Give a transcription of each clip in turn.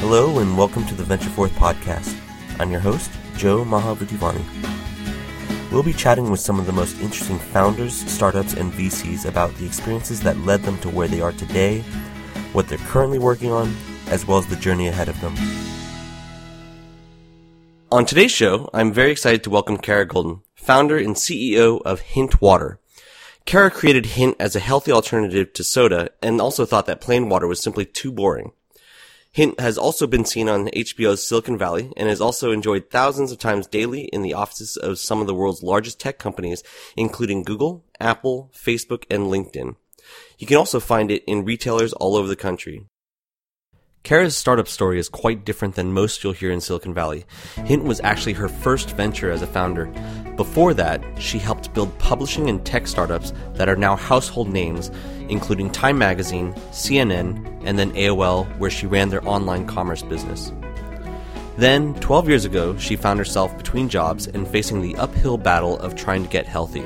Hello and welcome to the Venture Forth podcast. I'm your host, Joe Mahavudivani. We'll be chatting with some of the most interesting founders, startups, and VCs about the experiences that led them to where they are today, what they're currently working on, as well as the journey ahead of them. On today's show, I'm very excited to welcome Kara Goldin, founder and CEO of Hint Water. Kara created Hint as a healthy alternative to soda and also thought that plain water was simply too boring. Hint has also been seen on HBO's Silicon Valley and is also enjoyed thousands of times daily in the offices of some of the world's largest tech companies, including Google, Apple, Facebook, and LinkedIn. You can also find it in retailers all over the country. Kara's startup story is quite different than most you'll hear in Silicon Valley. Hint was actually her first venture as a founder. Before that, she helped build publishing and tech startups that are now household names, including Time Magazine, CNN, and then AOL, where she ran their online commerce business. Then, 12 years ago, she found herself between jobs and facing the uphill battle of trying to get healthy.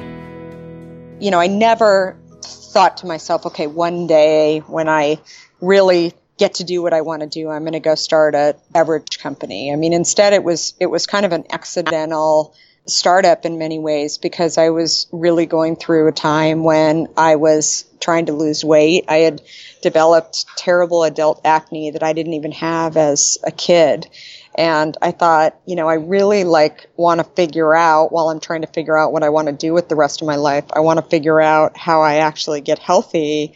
You know, I never thought to myself, okay, one day when I really get to do what I want to do. I'm going to go start a beverage company. I mean, instead it was, it was kind of an accidental startup in many ways because I was really going through a time when I was trying to lose weight. I had developed terrible adult acne that I didn't even have as a kid. And I thought, you know, I really like want to figure out while I'm trying to figure out what I want to do with the rest of my life. I want to figure out how I actually get healthy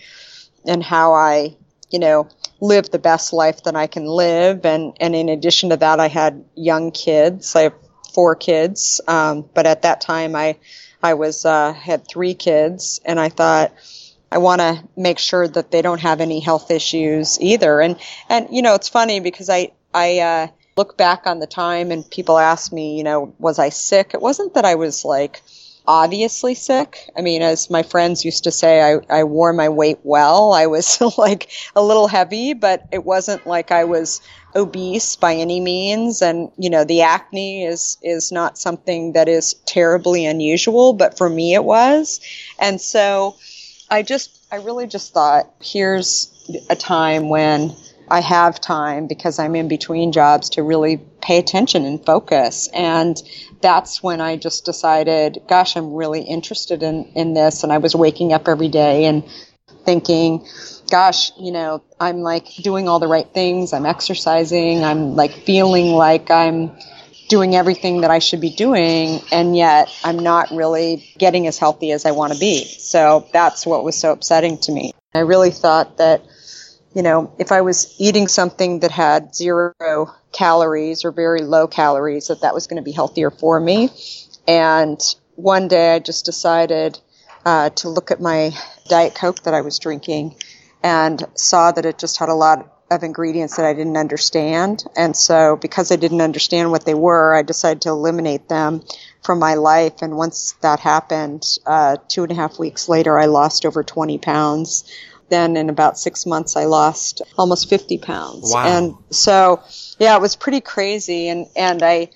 and how I, you know, live the best life that I can live. And, and in addition to that, I had young kids. I have four kids. Um, but at that time, I, I was, uh, had three kids and I thought, I want to make sure that they don't have any health issues either. And, and, you know, it's funny because I, I, uh, look back on the time and people ask me, you know, was I sick? It wasn't that I was like, obviously sick. I mean, as my friends used to say, I, I wore my weight well. I was like a little heavy, but it wasn't like I was obese by any means. And, you know, the acne is, is not something that is terribly unusual, but for me it was. And so I just, I really just thought, here's a time when I have time because I'm in between jobs to really pay attention and focus. And that's when I just decided, gosh, I'm really interested in, in this. And I was waking up every day and thinking, gosh, you know, I'm like doing all the right things. I'm exercising. I'm like feeling like I'm doing everything that I should be doing. And yet I'm not really getting as healthy as I want to be. So that's what was so upsetting to me. I really thought that you know, if I was eating something that had zero calories or very low calories, that that was going to be healthier for me. And one day I just decided uh, to look at my Diet Coke that I was drinking and saw that it just had a lot of ingredients that I didn't understand. And so because I didn't understand what they were, I decided to eliminate them from my life. And once that happened, uh, two and a half weeks later, I lost over 20 pounds then in about six months I lost almost 50 pounds. Wow. And so, yeah, it was pretty crazy. And, and I,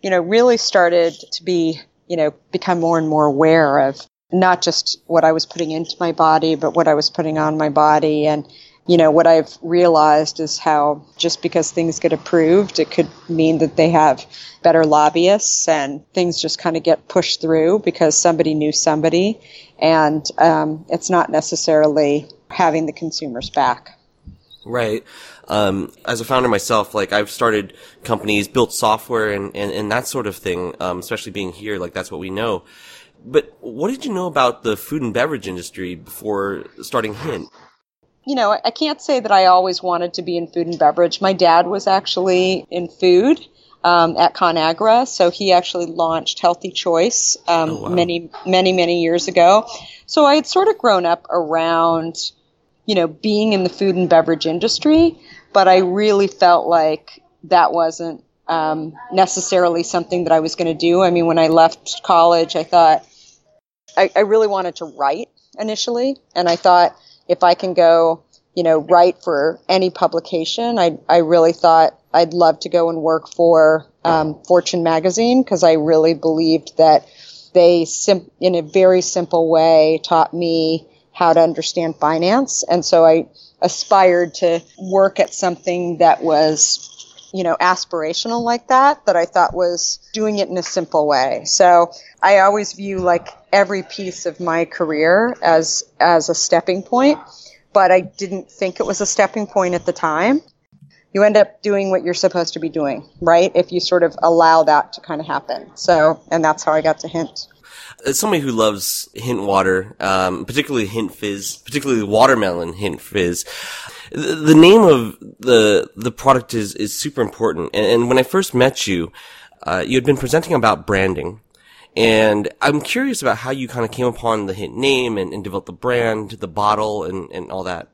you know, really started to be, you know, become more and more aware of not just what I was putting into my body, but what I was putting on my body. And, you know, what I've realized is how just because things get approved, it could mean that they have better lobbyists and things just kind of get pushed through because somebody knew somebody. And um, it's not necessarily having the consumers back. Right. Um, as a founder myself, like I've started companies, built software and, and, and that sort of thing, um, especially being here, like that's what we know. But what did you know about the food and beverage industry before starting Hint? You know, I can't say that I always wanted to be in food and beverage. My dad was actually in food. Um, at ConAgra. So he actually launched Healthy Choice um, oh, wow. many, many, many years ago. So I had sort of grown up around you know, being in the food and beverage industry, but I really felt like that wasn't um, necessarily something that I was going to do. I mean, when I left college, I thought I, I really wanted to write initially, and I thought if I can go, you know, write for any publication, I I really thought I'd love to go and work for um, Fortune magazine because I really believed that they, sim- in a very simple way, taught me how to understand finance. And so I, aspired to work at something that was you know, aspirational like that, that I thought was doing it in a simple way. So I always view like every piece of my career as, as a stepping point, but I didn't think it was a stepping point at the time. You end up doing what you're supposed to be doing, right? If you sort of allow that to kind of happen. So, and that's how I got to Hint as somebody who loves hint water, um, particularly hint fizz, particularly watermelon hint fizz, the, name of the the product is is super important. And, and when I first met you, uh, you had been presenting about branding. And I'm curious about how you kind of came upon the hint name and, and developed the brand, the bottle, and, and all that.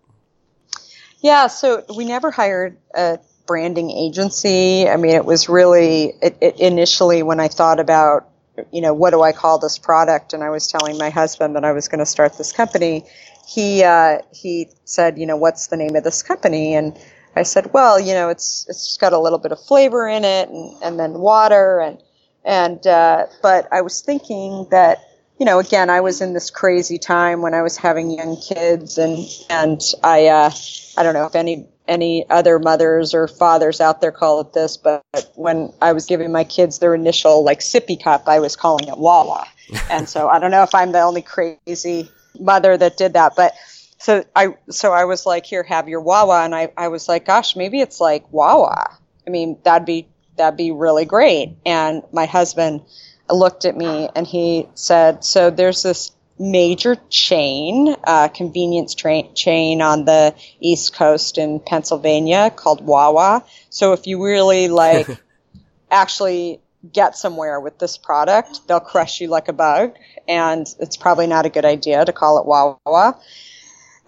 Yeah, so we never hired a branding agency. I mean, it was really it, it initially when I thought about you know, what do I call this product? And I was telling my husband that I was going to start this company. He uh, he said, you know, what's the name of this company? And I said, well, you know, it's it's got a little bit of flavor in it, and, and then water, and and uh, but I was thinking that you know, again, I was in this crazy time when I was having young kids, and and I uh, I don't know if any any other mothers or fathers out there call it this, but when I was giving my kids their initial like sippy cup, I was calling it Wawa. and so I don't know if I'm the only crazy mother that did that, but so I so I was like, here, have your Wawa, and I I was like, gosh, maybe it's like Wawa. I mean, that'd be that'd be really great. And my husband looked at me and he said, so there's this major chain, uh, convenience tra- chain on the East Coast in Pennsylvania called Wawa. So if you really like actually get somewhere with this product, they'll crush you like a bug, and it's probably not a good idea to call it Wawa.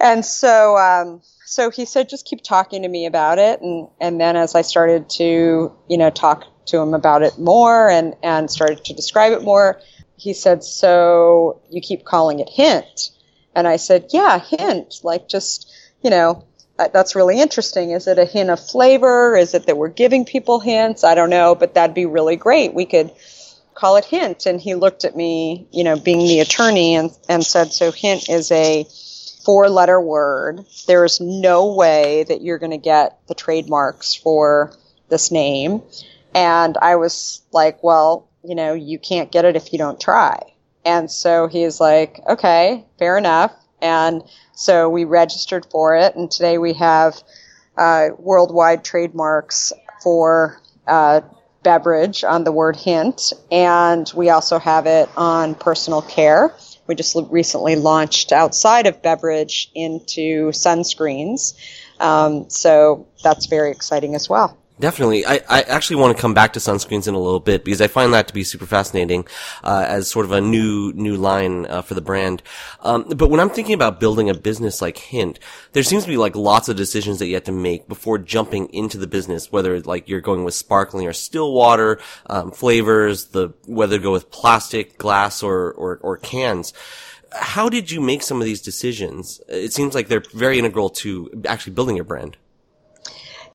And so, um, so he said, just keep talking to me about it. And, and then as I started to, you know, talk to him about it more and, and started to describe it more, he said, So you keep calling it hint? And I said, Yeah, hint. Like just, you know, that's really interesting. Is it a hint of flavor? Is it that we're giving people hints? I don't know, but that'd be really great. We could call it hint. And he looked at me, you know, being the attorney and, and said, So hint is a four letter word. There's no way that you're going to get the trademarks for this name. And I was like, well, you know, you can't get it if you don't try. And so he's like, okay, fair enough. And so we registered for it, and today we have uh, worldwide trademarks for uh, beverage on the word hint, and we also have it on personal care. We just recently launched outside of beverage into sunscreens. Um, so that's very exciting as well. Definitely. I, I actually want to come back to sunscreens in a little bit because I find that to be super fascinating uh, as sort of a new new line uh, for the brand. Um, but when I'm thinking about building a business like Hint, there seems to be like lots of decisions that you have to make before jumping into the business. Whether like you're going with sparkling or still water um, flavors, the whether to go with plastic, glass, or, or or cans how did you make some of these decisions? It seems like they're very integral to actually building your brand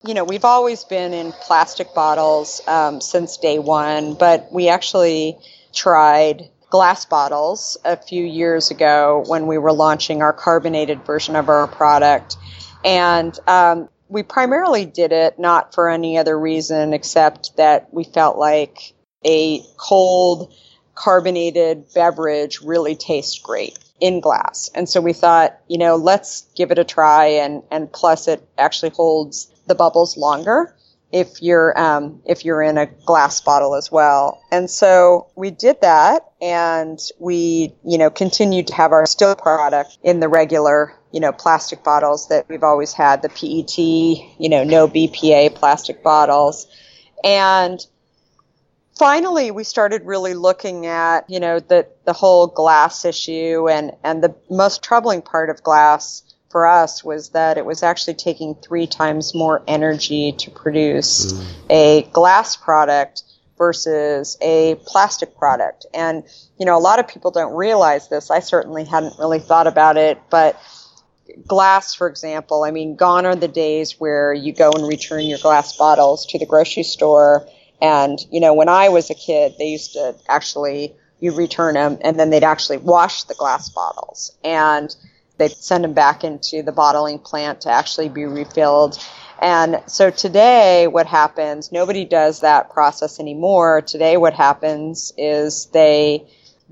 you know, we've always been in plastic bottles um, since day one, but we actually tried glass bottles a few years ago when we were launching our carbonated version of our product. And um, we primarily did it not for any other reason except that we felt like a cold carbonated beverage really tastes great in glass. And so we thought, you know, let's give it a try and, and plus it actually holds the bubbles longer if you're um, if you're in a glass bottle as well. And so we did that, and we you know continued to have our still product in the regular you know plastic bottles that we've always had, the PET you know no BPA plastic bottles, and finally we started really looking at you know the the whole glass issue and and the most troubling part of glass for us was that it was actually taking three times more energy to produce mm. a glass product versus a plastic product. And, you know, a lot of people don't realize this. I certainly hadn't really thought about it, but glass, for example, I mean, gone are the days where you go and return your glass bottles to the grocery store. And, you know, when I was a kid, they used to actually, you return them and then they'd actually wash the glass bottles. And, They send them back into the bottling plant to actually be refilled. And so today, what happens, nobody does that process anymore. Today, what happens is they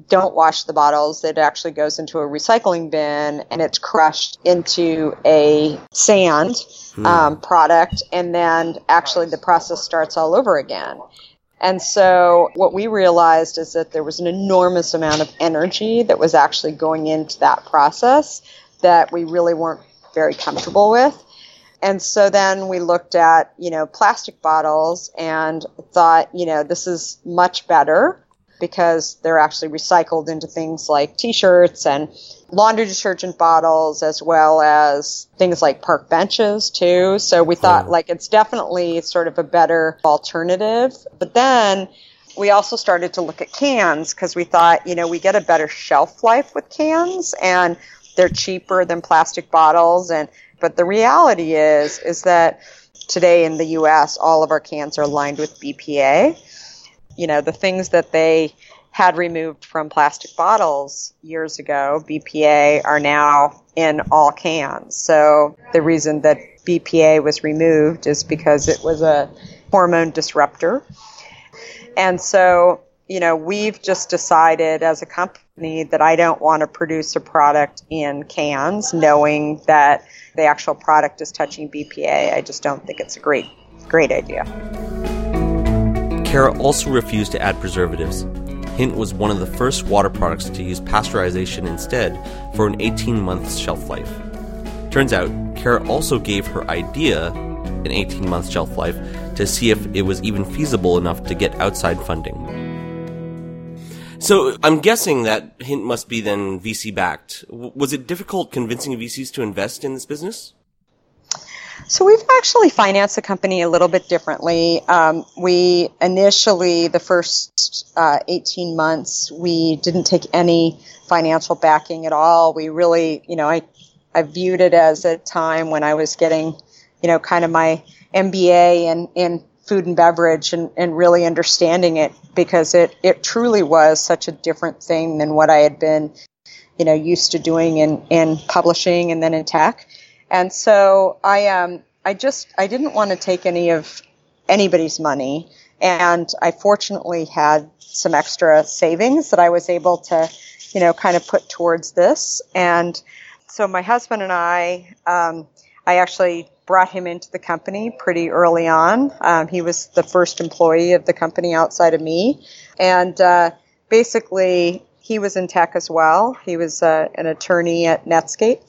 don't wash the bottles. It actually goes into a recycling bin and it's crushed into a sand hmm. um, product. And then actually the process starts all over again. And so what we realized is that there was an enormous amount of energy that was actually going into that process that we really weren't very comfortable with. And so then we looked at, you know, plastic bottles and thought, you know, this is much better because they're actually recycled into things like t-shirts and laundry detergent bottles as well as things like park benches too. So we thought oh. like it's definitely sort of a better alternative. But then we also started to look at cans because we thought, you know, we get a better shelf life with cans and they're cheaper than plastic bottles and but the reality is is that today in the US all of our cans are lined with BPA you know, the things that they had removed from plastic bottles years ago, BPA, are now in all cans. So the reason that BPA was removed is because it was a hormone disruptor. And so, you know, we've just decided as a company that I don't want to produce a product in cans knowing that the actual product is touching BPA. I just don't think it's a great, great idea. Kara also refused to add preservatives. Hint was one of the first water products to use pasteurization instead for an 18 month shelf life. Turns out, Kara also gave her idea an 18 month shelf life to see if it was even feasible enough to get outside funding. So I'm guessing that Hint must be then VC backed. Was it difficult convincing VCs to invest in this business? So we've actually financed the company a little bit differently. Um, we initially, the first uh, 18 months, we didn't take any financial backing at all. We really, you know, I, I viewed it as a time when I was getting, you know, kind of my MBA in, in food and beverage and, and really understanding it because it, it truly was such a different thing than what I had been, you know, used to doing in, in publishing and then in tech. And so I um I just I didn't want to take any of anybody's money and I fortunately had some extra savings that I was able to, you know, kind of put towards this. And so my husband and I, um, I actually brought him into the company pretty early on. Um, he was the first employee of the company outside of me, and uh, basically he was in tech as well. He was uh, an attorney at Netscape,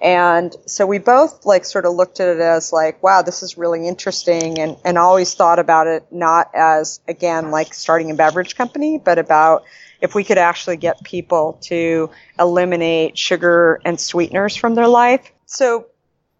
and so we both like sort of looked at it as like, wow, this is really interesting and, and always thought about it not as, again, like starting a beverage company, but about if we could actually get people to eliminate sugar and sweeteners from their life. So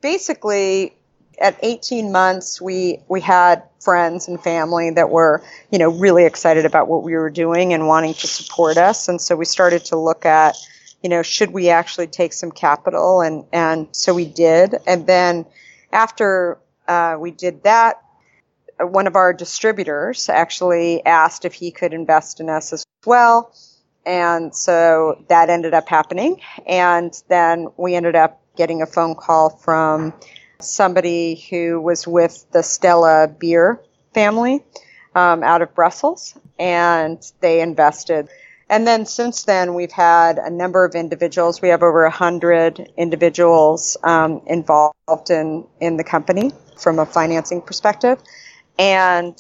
basically, at 18 months, we, we had friends and family that were, you know, really excited about what we were doing and wanting to support us. And so we started to look at, you know, should we actually take some capital? And, and so we did. And then after uh, we did that, one of our distributors actually asked if he could invest in us as well. And so that ended up happening. And then we ended up getting a phone call from somebody who was with the Stella beer family um, out of Brussels, and they invested and then since then, we've had a number of individuals. We have over a hundred individuals um, involved in in the company from a financing perspective, and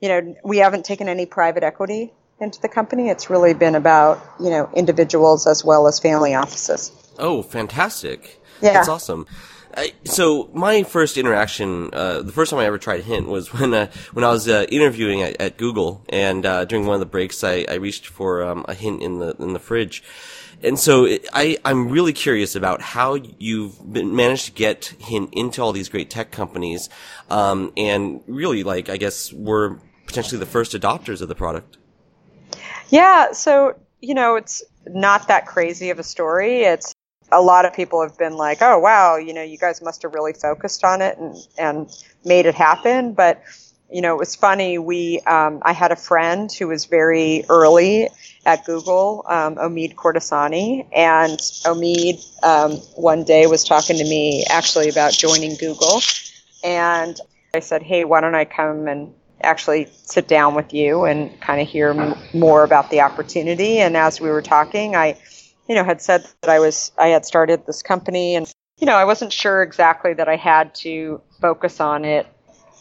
you know we haven't taken any private equity into the company. It's really been about you know individuals as well as family offices. Oh, fantastic! Yeah, that's awesome. I, so my first interaction, uh, the first time I ever tried Hint was when uh, when I was uh, interviewing at, at, Google, and uh, during one of the breaks, I, I reached for um, a hint in the in the fridge, and so it, I I'm really curious about how you've been, managed to get Hint into all these great tech companies, um, and really like I guess were potentially the first adopters of the product. Yeah, so you know it's not that crazy of a story. It's a lot of people have been like, oh wow, you know, you guys must have really focused on it and, and made it happen. But, you know, it was funny. We, um, I had a friend who was very early at Google, um, Omid Kordestani, and Omid um, one day was talking to me actually about joining Google, and I said, "Hey, why don't I come and actually sit down with you and kind of hear m- more about the opportunity?" And as we were talking, I, you know, had said that I was I had started this company, and you know, I wasn't sure exactly that I had to focus on it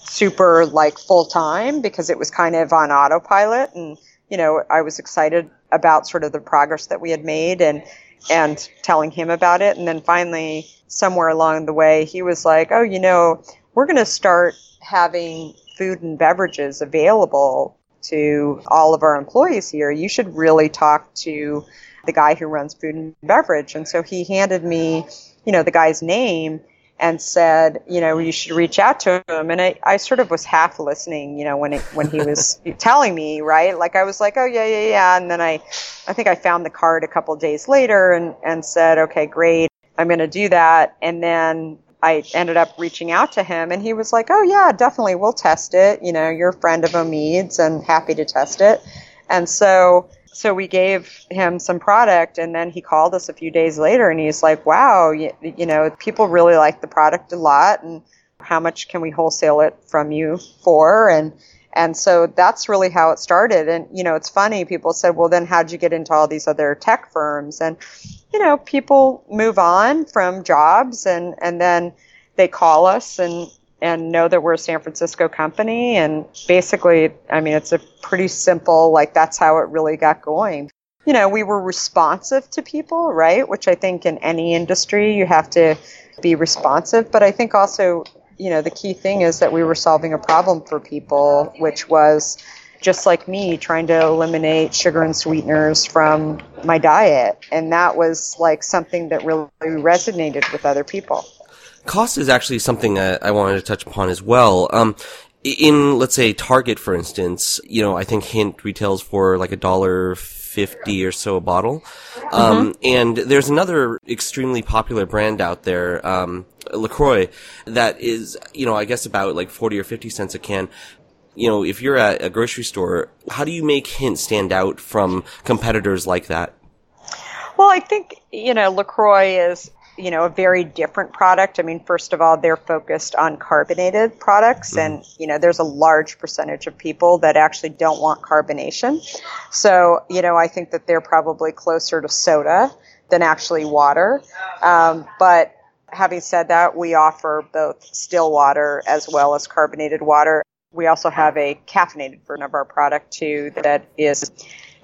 super like full time because it was kind of on autopilot and you know, I was excited about sort of the progress that we had made and and telling him about it. And then finally, somewhere along the way, he was like, "Oh, you know, we're going to start having food and beverages available to all of our employees here. You should really talk to the guy who runs food and beverage." And so he handed me, you know, the guy's name and said, you know, you should reach out to him. And I, I sort of was half listening, you know, when it, when he was telling me, right? Like I was like, oh yeah, yeah, yeah. And then I, I think I found the card a couple days later and, and said, okay, great. I'm going to do that. And then I ended up reaching out to him and he was like, oh yeah, definitely. We'll test it. You know, you're a friend of Omid's and happy to test it. And so so we gave him some product and then he called us a few days later and he's like wow you, you, know people really like the product a lot and how much can we wholesale it from you for? And and so that's really how it started. And you know it's funny people said well then how'd you get into all these other tech firms? And you know people move on from jobs and and then they call us and and know that we're a San Francisco company. And basically, I mean, it's a pretty simple, like, that's how it really got going. You know, we were responsive to people, right? Which I think in any industry, you have to be responsive. But I think also, you know, the key thing is that we were solving a problem for people, which was just like me trying to eliminate sugar and sweeteners from my diet. And that was like something that really resonated with other people cost is actually something I, I wanted to touch upon as well. Um, in let's say Target, for instance, you know, I think Hint retails for like a dollar fifty or so a bottle. Um, mm-hmm. and there's another extremely popular brand out there, um, Lacroix, that is, you know, I guess about like forty or fifty cents a can. You know, if you're at a grocery store, how do you make Hint stand out from competitors like that? Well, I think you know Lacroix is you know, a very different product. I mean, first of all, they're focused on carbonated products, mm. and you know, there's a large percentage of people that actually don't want carbonation. So, you know, I think that they're probably closer to soda than actually water. Um, but having said that, we offer both still water as well as carbonated water. We also have a caffeinated version of our product too that is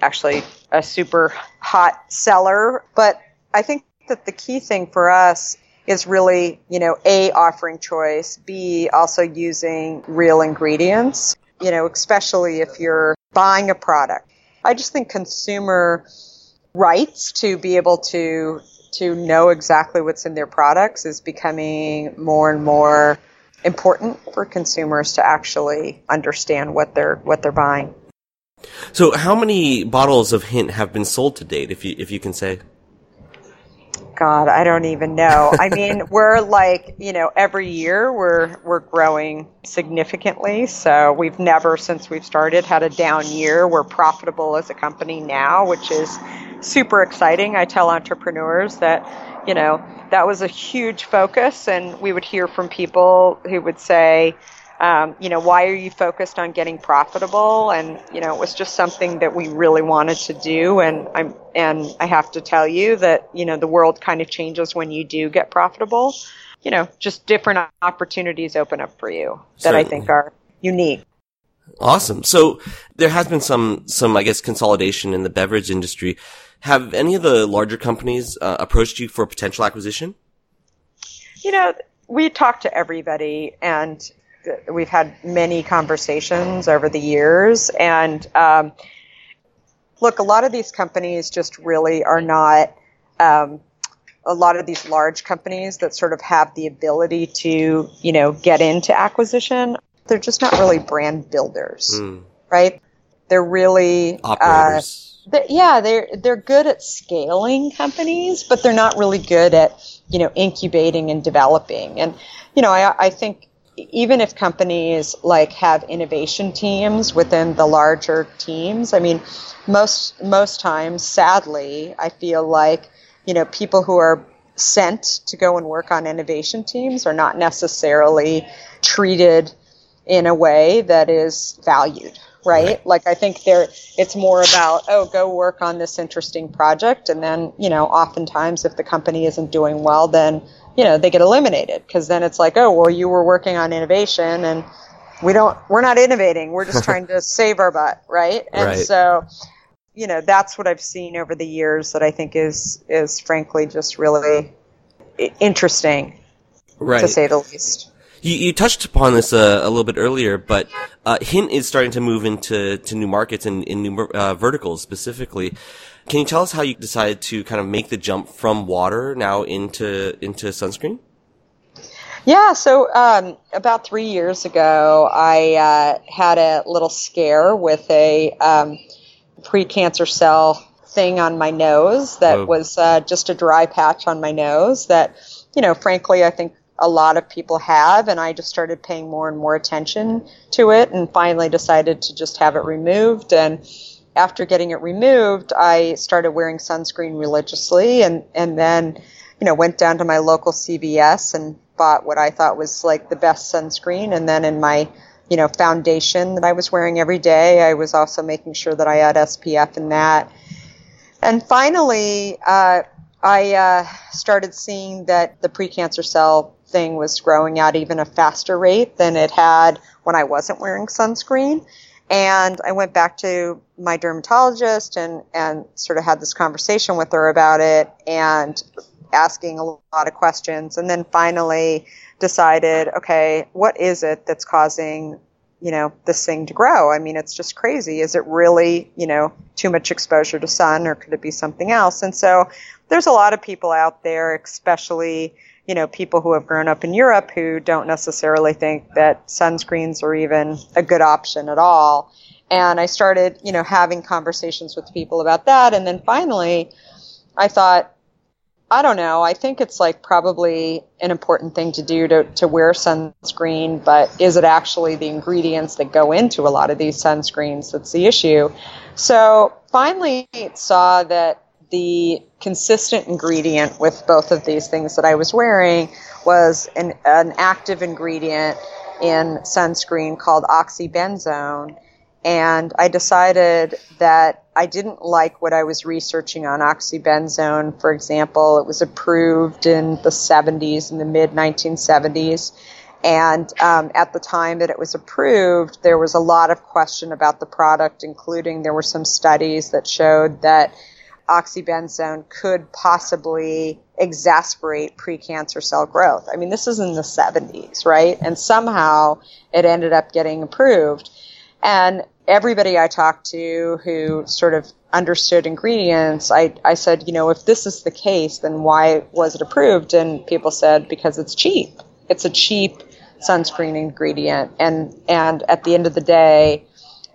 actually a super hot seller. But I think that the key thing for us is really, you know, A, offering choice, B, also using real ingredients, you know, especially if you're buying a product. I just think consumer rights to be able to to know exactly what's in their products is becoming more and more important for consumers to actually understand what they're what they're buying. So how many bottles of hint have been sold to date if you if you can say? God, I don't even know. I mean, we're like, you know, every year we're we're growing significantly. So we've never since we've started had a down year. We're profitable as a company now, which is super exciting. I tell entrepreneurs that, you know, that was a huge focus and we would hear from people who would say, um, you know, why are you focused on getting profitable? And, you know, it was just something that we really wanted to do. And I'm, and I have to tell you that, you know, the world kind of changes when you do get profitable. You know, just different opportunities open up for you that Certainly. I think are unique. Awesome. So there has been some, some, I guess, consolidation in the beverage industry. Have any of the larger companies uh, approached you for potential acquisition? You know, we talk to everybody and we've had many conversations over the years, and um, look, a lot of these companies just really are not. Um, a lot of these large companies that sort of have the ability to, you know, get into acquisition, they're just not really brand builders, mm. right? They're really uh, operators. Uh, yeah, they're they're good at scaling companies, but they're not really good at, you know, incubating and developing. And you know, I, I think even if companies like have innovation teams within the larger teams, I mean, most most times, sadly, I feel like you know people who are sent to go and work on innovation teams are not necessarily treated in a way that is valued right? right? Like I think there, it's more about, oh, go work on this interesting project. And then, you know, oftentimes if the company isn't doing well, then, you know, they get eliminated because then it's like, oh, well, you were working on innovation and we don't, we're not innovating. We're just trying to save our butt. Right. And right. so, you know, that's what I've seen over the years that I think is, is frankly just really interesting right. to say the least. You, you touched upon this uh, a little bit earlier, but uh, Hint is starting to move into to new markets and in new uh, verticals specifically. Can you tell us how you decided to kind of make the jump from water now into into sunscreen? Yeah, so um, about three years ago, I uh, had a little scare with a um, precancer cell thing on my nose that oh. was uh, just a dry patch on my nose that, you know, frankly, I think a lot of people have, and I just started paying more and more attention to it, and finally decided to just have it removed. And after getting it removed, I started wearing sunscreen religiously, and and then, you know, went down to my local CVS and bought what I thought was like the best sunscreen, and then in my you know foundation that I was wearing every day, I was also making sure that I had SPF in that. And finally, uh, I uh, started seeing that the precancer cell thing was growing at even a faster rate than it had when I wasn't wearing sunscreen. And I went back to my dermatologist and, and sort of had this conversation with her about it and asking a lot of questions. And then finally decided, okay, what is it that's causing, you know, this thing to grow? I mean, it's just crazy. Is it really, you know, too much exposure to sun or could it be something else? And so there's a lot of people out there, especially you know, people who have grown up in Europe who don't necessarily think that sunscreens are even a good option at all. And I started, you know, having conversations with people about that. And then finally, I thought, I don't know. I think it's like probably an important thing to do to, to wear sunscreen, but is it actually the ingredients that go into a lot of these sunscreens that's the issue? So finally saw that the consistent ingredient with both of these things that I was wearing was an, an active ingredient in sunscreen called oxybenzone. And I decided that I didn't like what I was researching on oxybenzone. For example, it was approved in the 70s, in the mid 1970s. And um, at the time that it was approved, there was a lot of question about the product, including there were some studies that showed that oxybenzone could possibly exasperate precancer cell growth. I mean, this is in the 70s, right? And somehow it ended up getting approved. And everybody I talked to who sort of understood ingredients, I, I said, you know, if this is the case, then why was it approved? And people said, because it's cheap. It's a cheap sunscreen ingredient. And, and at the end of the day,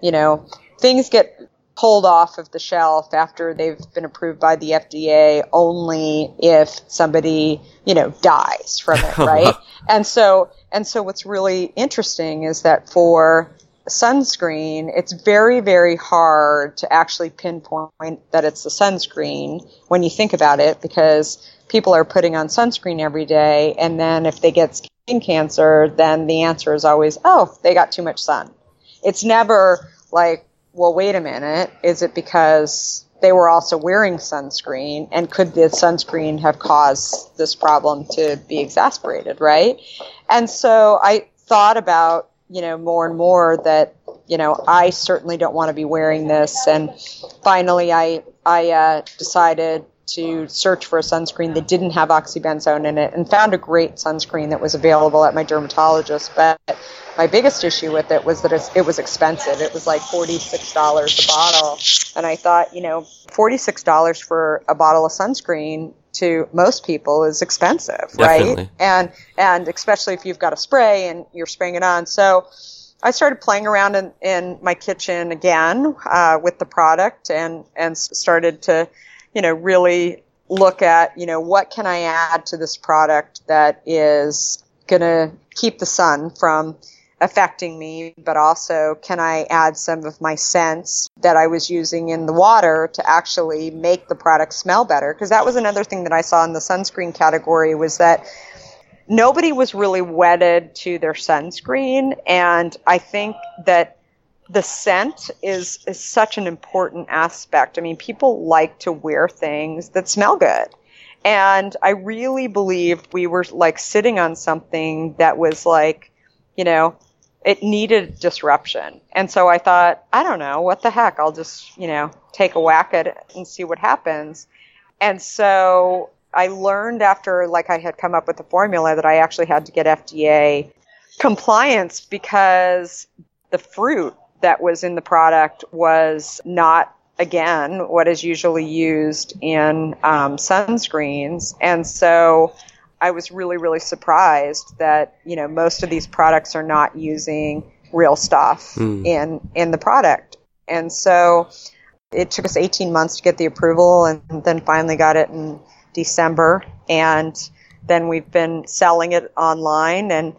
you know, things get pulled off of the shelf after they've been approved by the FDA only if somebody, you know, dies from it, oh, right? and so, and so what's really interesting is that for sunscreen, it's very, very hard to actually pinpoint that it's the sunscreen when you think about it because people are putting on sunscreen every day and then if they get skin cancer, then the answer is always, oh, they got too much sun. It's never like, well, wait a minute, is it because they were also wearing sunscreen and could the sunscreen have caused this problem to be exasperated, right? And so I thought about, you know, more and more that, you know, I certainly don't want to be wearing this. And finally I, I uh, decided to search for a sunscreen that didn't have oxybenzone in it and found a great sunscreen that was available at my dermatologist. But my biggest issue with it was that it was expensive. It was like $46 a bottle. And I thought, you know, $46 for a bottle of sunscreen to most people is expensive, Definitely. right? And, and especially if you've got a spray and you're spraying it on. So, I started playing around in, in my kitchen again uh, with the product and and started to you know, really look at, you know, what can I add to this product that is going to keep the sun from affecting me, but also can I add some of my scents that I was using in the water to actually make the product smell better? Because that was another thing that I saw in the sunscreen category was that nobody was really wedded to their sunscreen. And I think that the scent is, is such an important aspect. I mean, people like to wear things that smell good. And I really believed we were like sitting on something that was like, you know, it needed disruption. And so I thought, I don't know, what the heck? I'll just, you know, take a whack at it and see what happens. And so I learned after like I had come up with the formula that I actually had to get FDA compliance because the fruit that was in the product was not again what is usually used in um, sunscreens and so I was really, really surprised that, you know, most of these products are not using real stuff mm. in, in the product. And so it took us 18 months to get the approval and then finally got it in December. And then we've been selling it online and,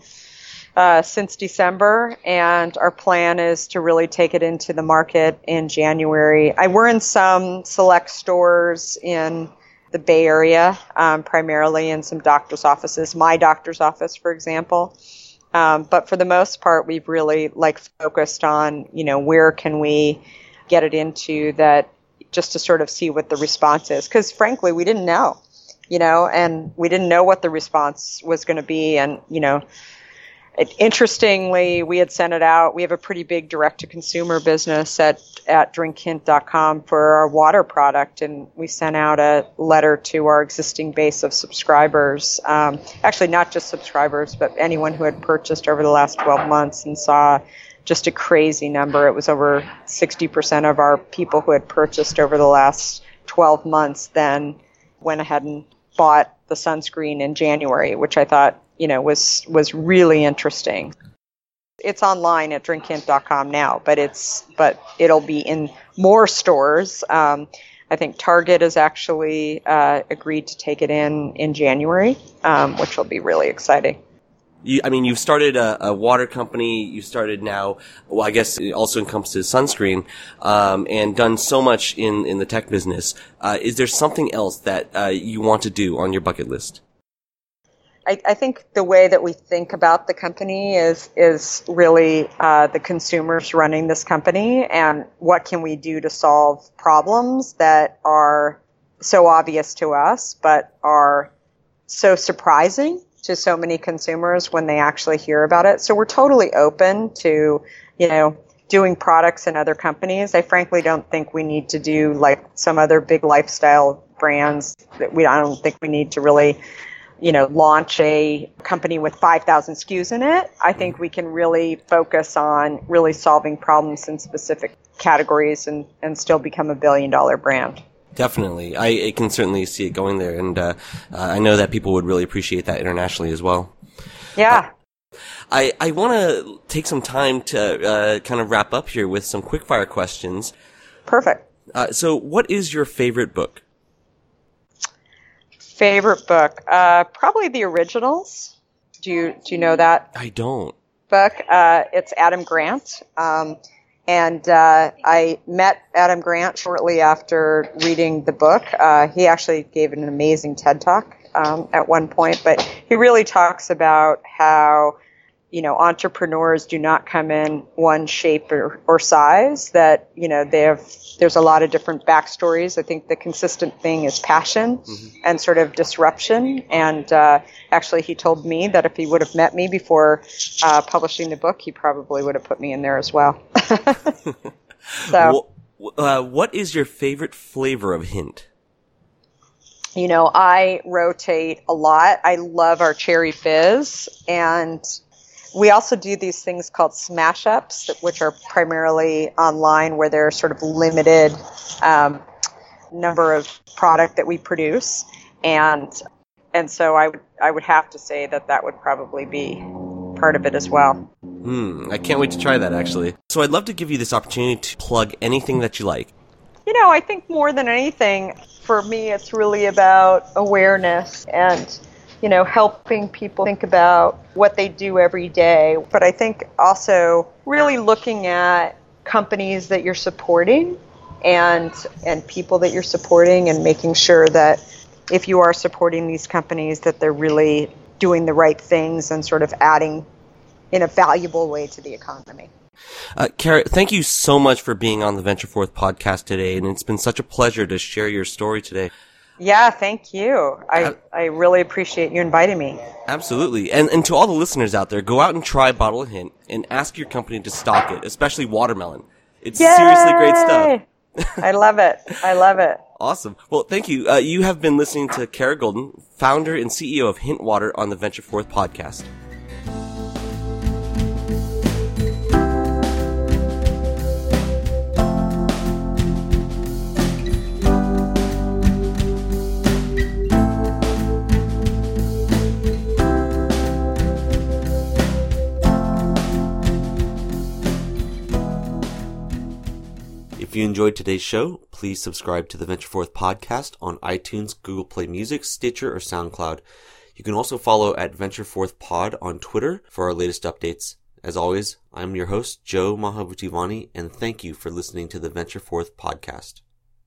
uh, since December, and our plan is to really take it into the market in January. I were in some select stores in the Bay Area, um, primarily in some doctor's offices, my doctor's office, for example. Um, but for the most part, we've really like focused on, you know, where can we get it into that just to sort of see what the response is. Cause frankly, we didn't know, you know, and we didn't know what the response was going to be. And, you know, it, interestingly, we had sent it out. We have a pretty big direct to consumer business at, at drinkhint.com for our water product. And we sent out a letter to our existing base of subscribers. Um, actually, not just subscribers, but anyone who had purchased over the last 12 months and saw just a crazy number. It was over 60% of our people who had purchased over the last 12 months then went ahead and bought the sunscreen in January, which I thought you know, was was really interesting. It's online at drinkhint.com now, but it's but it'll be in more stores. Um, I think Target has actually uh, agreed to take it in in January, um, which will be really exciting. You, I mean, you've started a, a, water company. You started now. Well, I guess it also encompasses sunscreen, um, and done so much in in the tech business. Uh, is there something else that uh, you want to do on your bucket list? I, I, think the way that we think about the company is is really uh, the consumers running this company, and what can we do to solve problems that are so obvious to us, but are so surprising to so many consumers when they actually hear about it. So we're totally open to, you know, doing products in other companies. I frankly don't think we need to do like some other big lifestyle brands that we I don't think we need to really you know, launch a company with 5,000 SKUs in it, I think we can really focus on really solving problems in specific categories and, and still become a billion dollar brand. Definitely. I, I can certainly see it going there. And uh, uh, I know that people would really appreciate that internationally as well. Yeah. Uh, I, I want to take some time to uh, kind of wrap up here with some quickfire questions. Perfect. Uh, so, what is your favorite book? Favorite book? Uh, probably the originals. Do you do you know that? I don't. Book. Uh, it's Adam Grant. Um, and uh, I met Adam Grant shortly after reading the book. Uh, he actually gave an amazing TED talk um, at one point, but he really talks about how you know, entrepreneurs do not come in one shape or, or size. That you know, they have. There's a lot of different backstories. I think the consistent thing is passion mm-hmm. and sort of disruption. And uh, actually, he told me that if he would have met me before uh, publishing the book, he probably would have put me in there as well. so, uh, what is your favorite flavor of Hint? You know, I rotate a lot. I love our cherry fizz and we also do these things called smash ups, which are primarily online, where they're sort of limited um, number of product that we produce, and and so I would I would have to say that that would probably be part of it as well. Hmm, I can't wait to try that actually. So I'd love to give you this opportunity to plug anything that you like. You know, I think more than anything, for me, it's really about awareness and you know, helping people think about what they do every day. But I think also really looking at companies that you're supporting and and people that you're supporting and making sure that if you are supporting these companies that they're really doing the right things and sort of adding in a valuable way to the economy. Uh, Kara, thank you so much for being on the Venture Forth podcast today, and it's been such a pleasure to share your story today. Yeah, thank you. I, I really appreciate you inviting me. Absolutely. And, and to all the listeners out there, go out and try Bottle of Hint and ask your company to stock it, especially watermelon. It's Yay! seriously great stuff. I love it. I love it. Awesome. Well, thank you. Uh, you have been listening to Kara Goldin, founder and CEO of Hint Water on the Venture Forth podcast. You enjoyed today's show, please subscribe to the Venture Forth podcast on iTunes, Google Play Music, Stitcher, or SoundCloud. You can also follow at Venture Forth Pod on Twitter for our latest updates. As always, I'm your host, Joe Mahabutivani, and thank you for listening to the Venture Forth podcast.